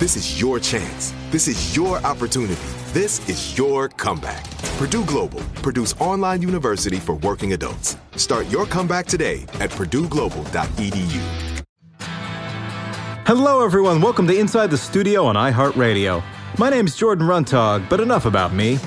This is your chance. This is your opportunity this is your comeback. Purdue Global, Purdue's online university for working adults. Start your comeback today at purdueglobal.edu. Hello, everyone. Welcome to Inside the Studio on iHeartRadio. My name's Jordan Runtagh, but enough about me.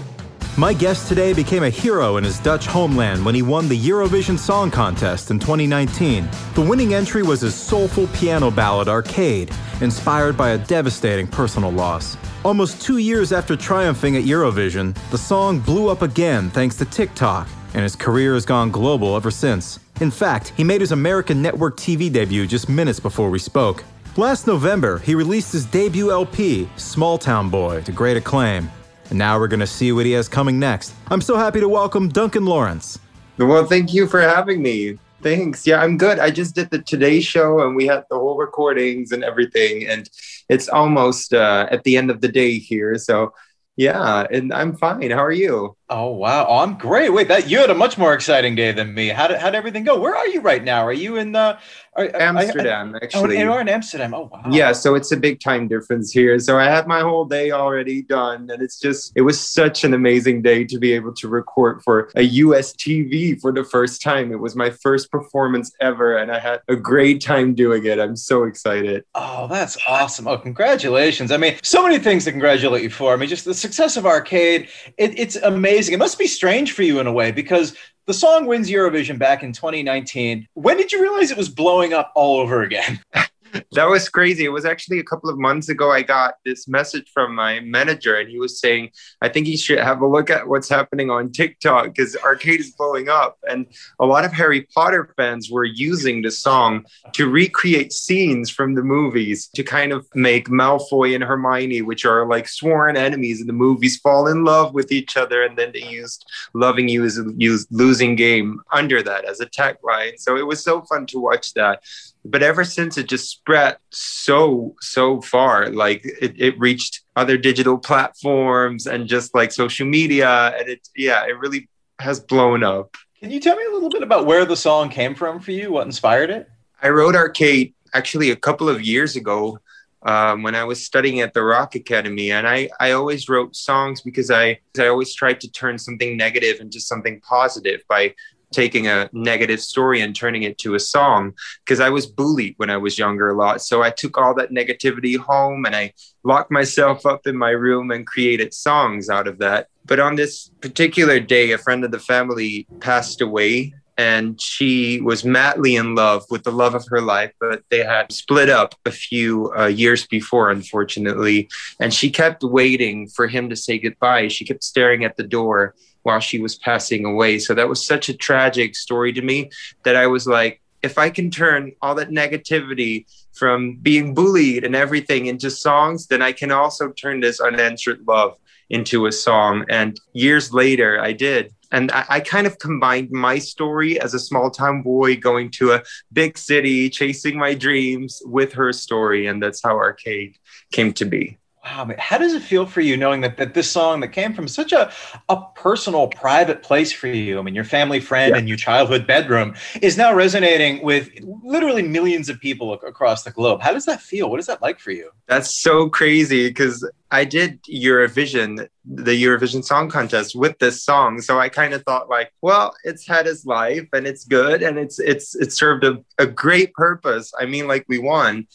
My guest today became a hero in his Dutch homeland when he won the Eurovision Song Contest in 2019. The winning entry was his soulful piano ballad Arcade, inspired by a devastating personal loss. Almost two years after triumphing at Eurovision, the song blew up again thanks to TikTok, and his career has gone global ever since. In fact, he made his American network TV debut just minutes before we spoke. Last November, he released his debut LP, Small Town Boy, to great acclaim. And now we're gonna see what he has coming next. I'm so happy to welcome Duncan Lawrence. Well, thank you for having me. Thanks. Yeah, I'm good. I just did the Today Show and we had the whole recordings and everything. And it's almost uh, at the end of the day here. So, yeah, and I'm fine. How are you? Oh wow, oh, I'm great. Wait, that you had a much more exciting day than me. How did how did everything go? Where are you right now? Are you in uh, are, Amsterdam? I, I, actually, oh, you are in Amsterdam. Oh wow. Yeah, so it's a big time difference here. So I had my whole day already done, and it's just it was such an amazing day to be able to record for a US TV for the first time. It was my first performance ever, and I had a great time doing it. I'm so excited. Oh, that's awesome! Oh, congratulations! I mean, so many things to congratulate you for. I mean, just the success of Arcade. It, it's amazing amazing. It must be strange for you in a way because the song wins Eurovision back in 2019. When did you realize it was blowing up all over again? that was crazy. It was actually a couple of months ago. I got this message from my manager, and he was saying, I think you should have a look at what's happening on TikTok because Arcade is blowing up. And a lot of Harry Potter fans were using the song to recreate scenes from the movies to kind of make Malfoy and Hermione, which are like sworn enemies in the movies, fall in love with each other. And then they used Loving You is a losing game under that as a tagline. So it was so fun to watch that but ever since it just spread so so far like it, it reached other digital platforms and just like social media and it yeah it really has blown up. Can you tell me a little bit about where the song came from for you? What inspired it? I wrote arcade actually a couple of years ago um, when I was studying at the Rock Academy, and I, I always wrote songs because I I always tried to turn something negative into something positive by taking a negative story and turning it to a song because I was bullied when I was younger a lot. So I took all that negativity home and I locked myself up in my room and created songs out of that. But on this particular day, a friend of the family passed away and she was madly in love with the love of her life, but they had split up a few uh, years before, unfortunately. And she kept waiting for him to say goodbye. She kept staring at the door while she was passing away. So that was such a tragic story to me that I was like, if I can turn all that negativity from being bullied and everything into songs, then I can also turn this unanswered love into a song. And years later, I did. And I, I, kind of combined my story as a small town boy going to a big city, chasing my dreams with her story. And that's how Arcade came to be. Wow, how does it feel for you knowing that, that this song that came from such a, a personal, private place for you, I mean, your family friend yeah. and your childhood bedroom, is now resonating with literally millions of people across the globe? How does that feel? What is that like for you? That's so crazy because I did Eurovision, the Eurovision Song Contest with this song. So I kind of thought like, well, it's had its life and it's good and it's it's it served a, a great purpose. I mean, like we won.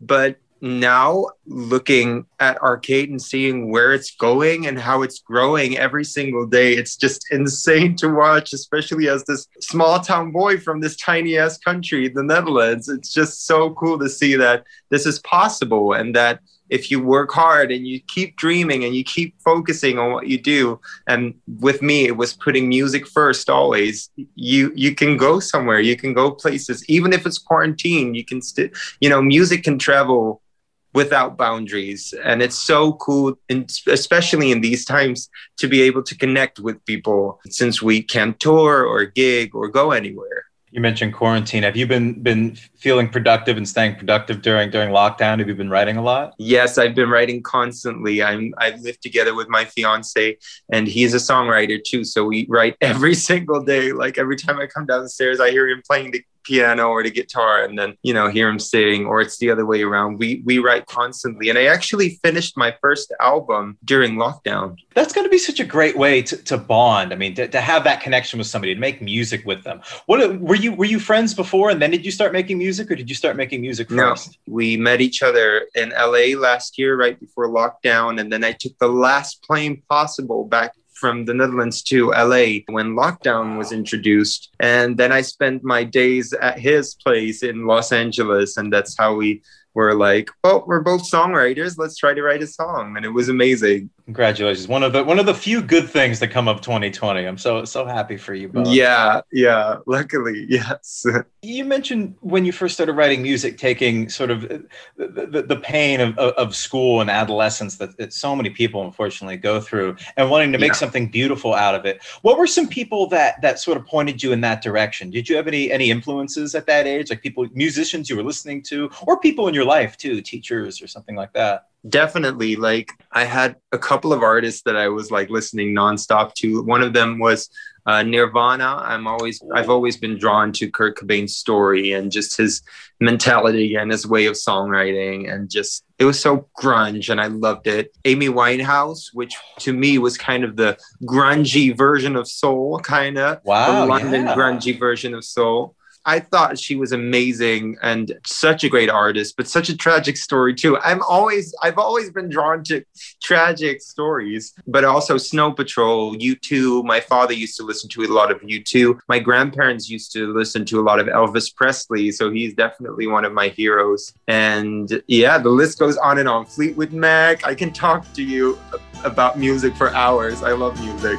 But now looking at arcade and seeing where it's going and how it's growing every single day it's just insane to watch especially as this small town boy from this tiny ass country the netherlands. It's just so cool to see that this is possible and that if you work hard and you keep dreaming and you keep focusing on what you do and with me it was putting music first always you you can go somewhere you can go places. Even if it's quarantine you can still you know music can travel without boundaries. And it's so cool, especially in these times, to be able to connect with people since we can't tour or gig or go anywhere. You mentioned quarantine. Have you been been feeling productive and staying productive during during lockdown? Have you been writing a lot? Yes, I've been writing constantly. I'm I live together with my fiance, and he's a songwriter too. So we write every single day. Like every time I come downstairs, I hear him playing the piano or the guitar and then you know hear him sing or it's the other way around. We we write constantly. And i actually finished my first album during lockdown. That's going to be such a great way to, to bond. I mean to, to have that connection with somebody to make music with them. What were you were you friends before and then did you start making music or did you start making music first? no, we met each other in la last year right before lockdown and then i took the last plane possible back from the Netherlands to LA when lockdown was introduced. And then I spent my days at his place in Los Angeles. And that's how we were like, well, we're both songwriters. Let's try to write a song. And it was amazing. Congratulations. One of the one of the few good things to come of 2020. I'm so so happy for you both. Yeah, yeah. Luckily, yes. you mentioned when you first started writing music, taking sort of the, the, the pain of, of school and adolescence that, that, so many people unfortunately go through and wanting to make yeah. something beautiful out of it. What were some people that that sort of pointed you in that direction? Did you have any any influences at that age, like people musicians you were listening to, or people in your life too, teachers or something like that? definitely. Like i had a couple of artists that i was like listening nonstop to. One of them was uh, nirvana. I'm always i've always been drawn to kurt cobain's story and just his mentality and his way of songwriting and just it was so grunge and i loved it. Amy winehouse which to me was kind of the grungy version of soul kind of wow the london yeah. grungy version of soul I thought she was amazing and such a great artist, but such a tragic story too. I'm always I've always been drawn to tragic stories, but also Snow Patrol, U2. My father used to listen to a lot of U2. My grandparents used to listen to a lot of Elvis Presley, so he's definitely one of my heroes. And yeah, the list goes on and on. Fleetwood Mac, I can talk to you about music for hours. I love music.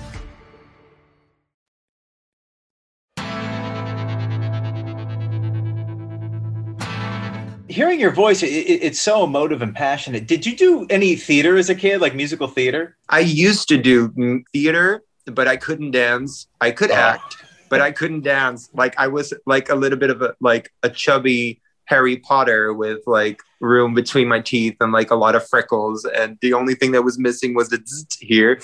Hearing your voice, it, it's so emotive and passionate. Did you do any theater as a kid, like musical theater? I used to do theater, but I couldn't dance. I could oh. act, but I couldn't dance. Like I was like a little bit of a like a chubby Harry Potter with like room between my teeth and like a lot of freckles, and the only thing that was missing was the here.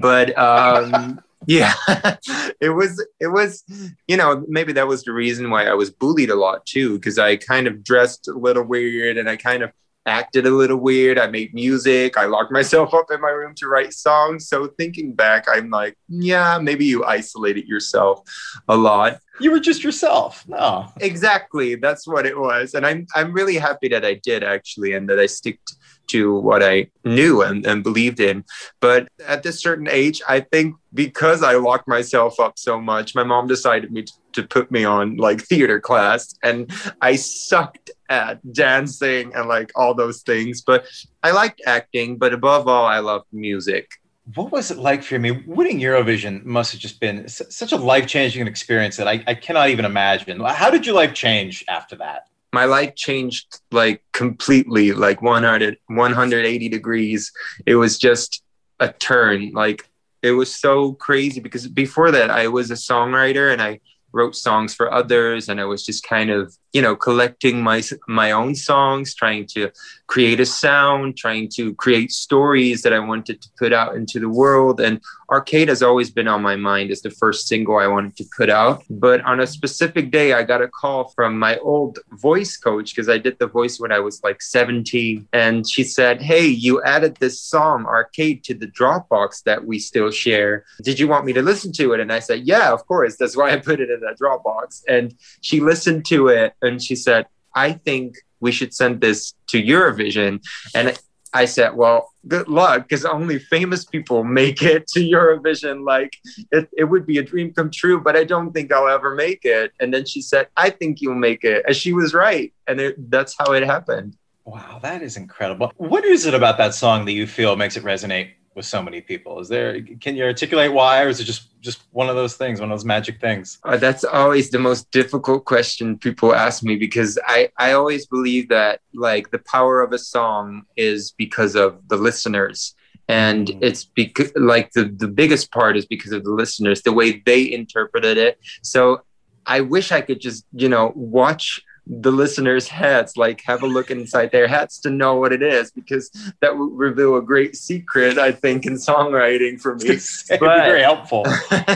But um, yeah. It was it was you know maybe that was the reason why i was bullied a lot too because i kind of dressed a little weird and i kind of acted a little weird. I made music. I locked myself up in my room to write songs. So thinking back i'm like yeah maybe you isolated yourself a lot. You were just yourself. No. Exactly. That's what it was. And i'm i'm really happy that i did actually and that i stick to what I knew and, and believed in. But at this certain age, I think because I locked myself up so much, my mom decided me to, to put me on like theater class and I sucked at dancing and like all those things. But I liked acting, but above all, I loved music. What was it like for me? Winning Eurovision must have just been such a life changing experience that I, I cannot even imagine. How did your life change after that? my life changed like completely like 100 180 degrees it was just a turn like it was so crazy because before that i was a songwriter and i wrote songs for others and i was just kind of you know collecting my my own songs trying to create a sound trying to create stories that i wanted to put out into the world. And arcade has always been on my mind as the first single i wanted to put out but on a specific day i got a call from my old voice coach because i did the voice when i was like 17 and she said hey you added this song arcade to the dropbox that we still share. Did you want me to listen to it? And i said yeah of course. That's why i put it in that dropbox. And she listened to it and she said, I think we should send this to Eurovision. And I said, well, good luck, because only famous people make it to Eurovision. Like, it, it would be a dream come true, but I don't think I'll ever make it. And then she said, I think you'll make it. And she was right. And it, that's how it happened. Wow, that is incredible. What is it about that song that you feel makes it resonate with so many people? Is there can you articulate why, or is it just just one of those things, one of those magic things? Uh, that's always the most difficult question people ask me because I I always believe that like the power of a song is because of the listeners and mm-hmm. it's because like the the biggest part is because of the listeners the way they interpreted it so i wish i could just you know watch the listeners' heads, like have a look inside their heads to know what it is, because that would reveal a great secret, I think, in songwriting for me. but, very helpful.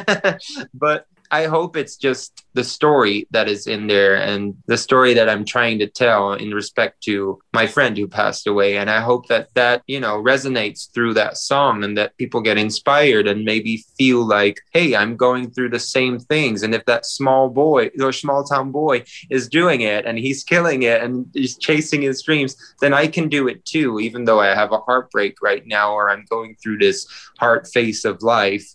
but I hope it's just the story that is in there and the story that I'm trying to tell in respect to my friend who passed away. And I hope that that, you know, resonates through that song and that people get inspired and maybe feel like, hey, I'm going through the same things. And if that small boy or small town boy is doing it and he's killing it and he's chasing his dreams, then I can do it too, even though I have a heartbreak right now or I'm going through this hard phase of life.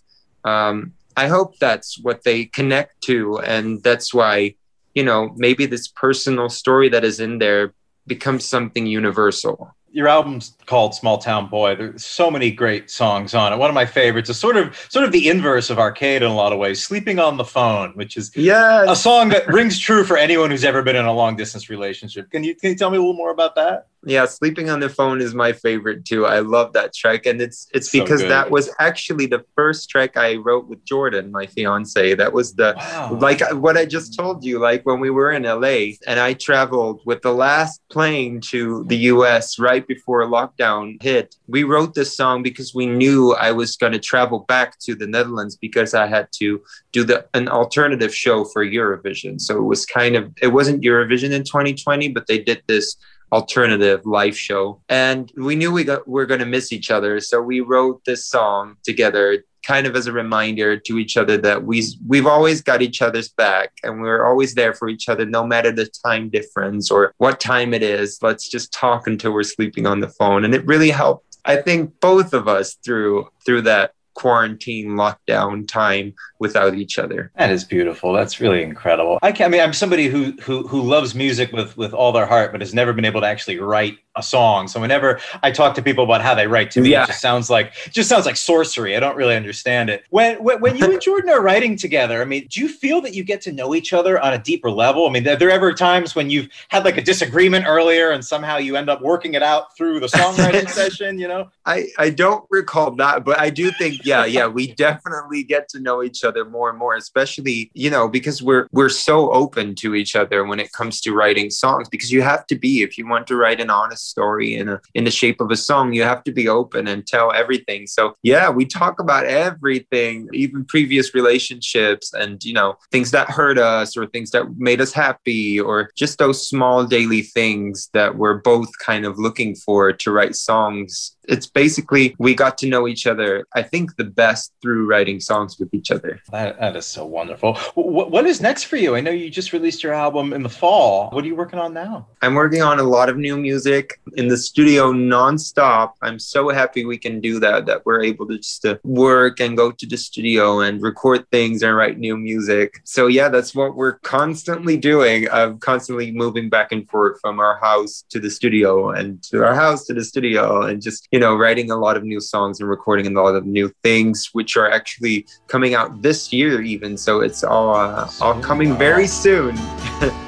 Um, I hope that's what they connect to. And that's why, you know, maybe this personal story that is in there becomes something universal your album's called Small Town Boy. There's so many great songs on it. One of my favorites is sort of sort of the inverse of arcade in a lot of ways. Sleeping on the Phone, which is yes. a song that rings true for anyone who's ever been in a long distance relationship. Can you can you tell me a little more about that? Yeah, Sleeping on the Phone is my favorite too. I love that track. And it's it's so because good. that was actually the first track I wrote with Jordan, my fiance. That was the wow. like what I just told you, like when we were in LA and I traveled with the last plane to the US right before lockdown hit. We wrote this song because we knew I was going to travel back to the Netherlands because I had to do the an alternative show for Eurovision. So it was kind of it wasn't Eurovision in 2020, but they did this alternative live show. And we knew we got we are going to miss each other so we wrote this song together kind of as a reminder to each other that we we've always got each other's back and we're always there for each other no matter the time difference or what time it is. Let's just talk until we're sleeping on the phone. And it really helped i think both of us through through that quarantine lockdown time without each other. That is beautiful. That's really incredible. I, I mean, I'm somebody who who who loves music with with all their heart, but has never been able to actually write a song. So whenever I talk to people about how they write to me, yeah. it just sounds like it just sounds like sorcery. I don't really understand it. When when, when you and Jordan are writing together, I mean, do you feel that you get to know each other on a deeper level? I mean, are there ever times when you've had like a disagreement earlier and somehow you end up working it out through the songwriting session? You know, I I don't recall that, but I do think yeah yeah we definitely get to know each other more and more, especially, you know, because we're we're so open to each other when it comes to writing songs. Because you have to be, if you want to write an honest story in a in the shape of a song, you have to be open and tell everything. So yeah, we talk about everything, even previous relationships and you know, things that hurt us or things that made us happy or just those small daily things that we're both kind of looking for to write songs it's basically we got to know each other i think the best through writing songs with each other. That, that is so wonderful. What, what is next for you? I know you just released your album in the fall. What are you working on now? I'm working on a lot of new music in the studio nonstop. I'm so happy we can do that that we're able to just to work and go to the studio and record things and write new music. So yeah that's what we're constantly doing. I'm constantly moving back and forth from our house to the studio and to our house to the studio and just you know, writing a lot of new songs and recording a lot of new things, which are actually coming out this year, even. So it's all uh, all coming very soon.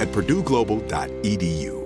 at purdueglobal.edu.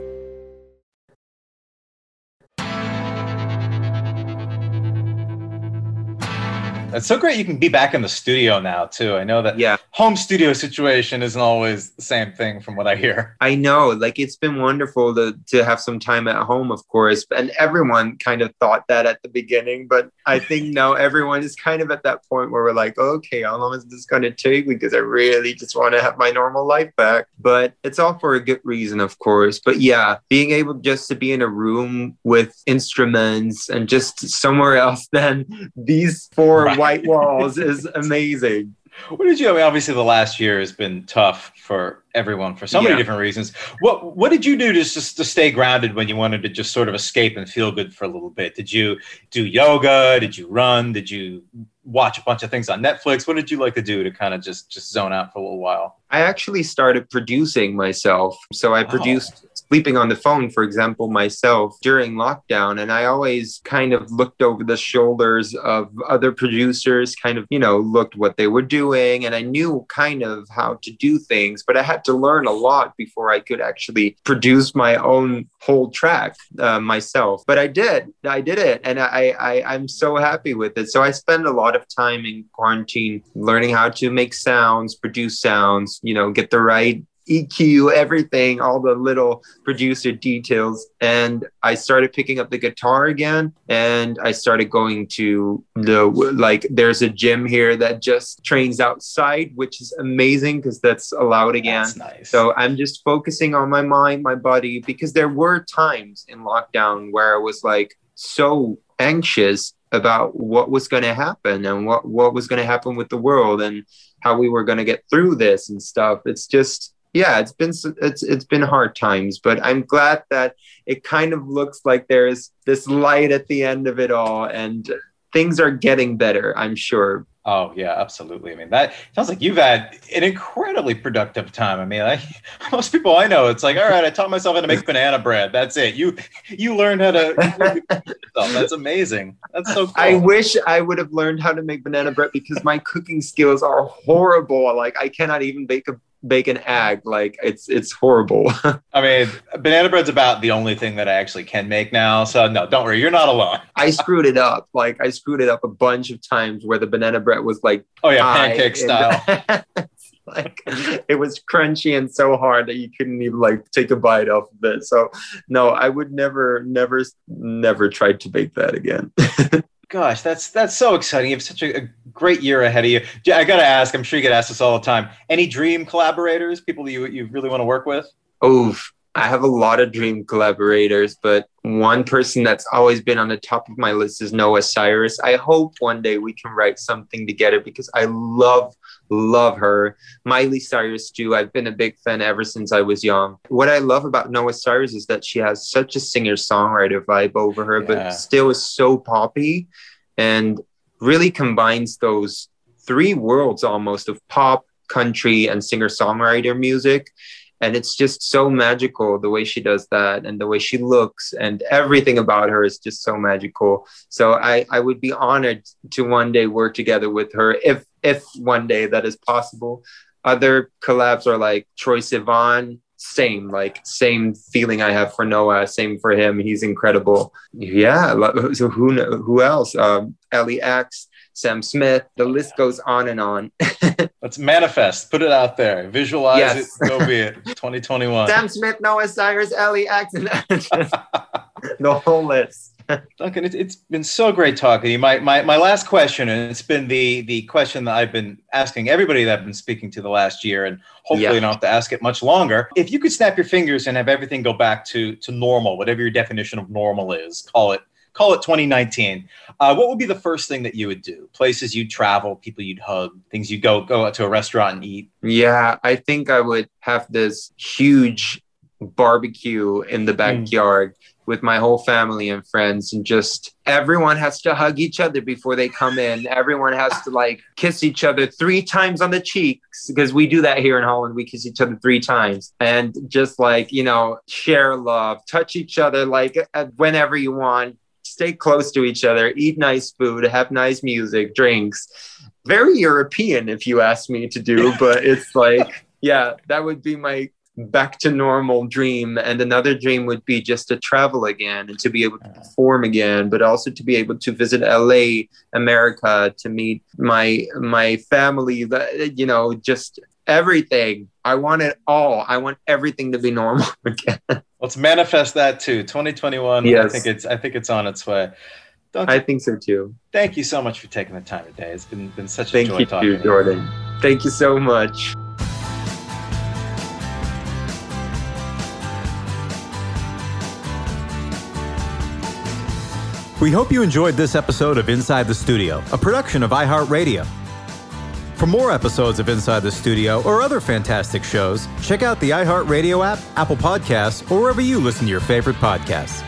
It's so great you can be back in the studio now too. I know that Yeah. home studio situation isn't always the same thing from what I hear. I know, like it's been wonderful to to have some time at home, of course. And everyone kind of thought that at the beginning, but I think now everyone is kind of at that point where we're like, okay, how long is this going to take? Because I really just want to have my normal life back. But it's all for a good reason, of course. But yeah, being able just to be in a room with instruments and just somewhere else than these four Right. White walls is amazing. What did you? I mean, obviously, the last year has been tough for everyone for so many Yeah. different reasons. What What did you do to just to stay grounded when you wanted to just sort of escape and feel good for a little bit? Did you do yoga? Did you run? Did you watch a bunch of things on Netflix? What did you like to do to kind of just just zone out for a little while? I actually started producing myself. So I Wow. produced sleeping on the phone, for example, myself during lockdown. And I always kind of looked over the shoulders of other producers, kind of, you know, looked what they were doing. And I knew kind of how to do things, but I had to learn a lot before I could actually produce my own whole track uh, myself. But I did, I did it. And I, I, I'm so happy with it. So I spend a lot of time in quarantine learning how to make sounds, produce sounds, you know, get the right EQ, everything, all the little producer details. And I started picking up the guitar again. And I started going to the, like, there's a gym here that just trains outside, which is amazing because that's allowed again. That's nice. So I'm just focusing on my mind, my body, because there were times in lockdown where I was like so anxious about what was going to happen and what, what was going to happen with the world and how we were going to get through this and stuff. It's just, yeah, it's been, it's, it's been hard times, but I'm glad that it kind of looks like there's this light at the end of it all and things are getting better, I'm sure. Oh yeah, absolutely. I mean, that sounds like you've had an incredibly productive time. I mean, I, most people I know, it's like, all right, I taught myself how to make banana bread. That's it. You you learned how to. That's amazing. That's so cool. I wish I would have learned how to make banana bread because my cooking skills are horrible. Like I cannot even bake a bake an egg. Like it's it's horrible. I mean, banana bread's about the only thing that I actually can make now. So no, don't worry, you're not alone. I screwed it up. Like I screwed it up a bunch of times where the banana bread was like Oh yeah, pancake style. like it was crunchy and so hard that you couldn't even like take a bite off of it. So no, I would never, never, never try to bake that again. Gosh, that's that's so exciting. You have such a, a great year ahead of you. I got to ask. I'm sure you get asked this all the time. Any dream collaborators? People that you you really want to work with? Oof. I have a lot of dream collaborators, but one person that's always been on the top of my list is Noah Cyrus. I hope one day we can write something together because I love, love her. Miley Cyrus, too. I've been a big fan ever since I was young. What I love about Noah Cyrus is that she has such a singer songwriter vibe over her, Yeah. but still is so poppy and really combines those three worlds almost of pop, country, and singer songwriter music. And it's just so magical the way she does that and the way she looks and everything about her is just so magical. So i i would be honored to one day work together with her if if one day that is possible. Other collabs are like Troye Sivan, same, like same feeling I have for Noah, same for him. He's incredible. Yeah. So who who else? Um, Ellie X, Sam Smith. The list goes on and on. Let's manifest. Put it out there. Visualize yes. it. Go be it. 2021. Sam Smith, Noah Cyrus, Ellie X, and the whole list. Duncan, it, has been so great talking to you. My, my, my last question, and it's been the, the question that I've been asking everybody that I've been speaking to the last year, and hopefully yeah. don't have to ask it much longer. If you could snap your fingers and have everything go back to, to normal, whatever your definition of normal is, call it call it 2019. Uh, what would be the first thing that you would do? Places you'd travel, people you'd hug, things you go go out to a restaurant and eat. Yeah, I think I would have this huge barbecue in the hmm. backyard. Mm with my whole family and friends and just everyone has to hug each other before they come in. Everyone has to like kiss each other three times on the cheeks because we do that here in holland. We kiss each other three times. And just like you know share love touch each other like uh, whenever you want. Stay close to each other eat nice food have nice music drinks. Very european if you ask me to do but it's like yeah that would be my back to normal dream and another dream would be just to travel again and to be able to perform again but also to be able to visit LA America to meet my my family you know just everything. I want it all. I want everything to be normal again. Let's manifest that too. 2021 yes. I think it's I think it's on its way. Don't I think so too. Thank you so much for taking the time today. It's been been such a thank joy you talking too, Jordan. Thank you so much We hope you enjoyed this episode of Inside the Studio, a production of iHeartRadio. For more episodes of Inside the Studio or other fantastic shows, check out the iHeartRadio app, Apple Podcasts, or wherever you listen to your favorite podcasts.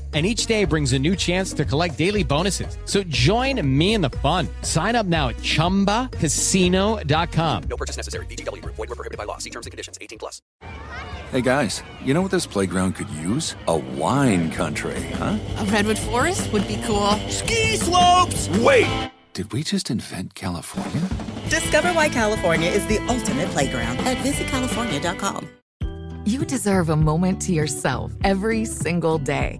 and each day brings a new chance to collect daily bonuses. So join me in the fun. Sign up now at ChumbaCasino.com. No purchase necessary. VGW. Void were prohibited by law. See terms and conditions. 18 plus. Hey, guys. You know what this playground could use? A wine country, huh? A redwood forest would be cool. Ski slopes! Wait! Did we just invent California? Discover why California is the ultimate playground at visitcalifornia.com. You deserve a moment to yourself every single day.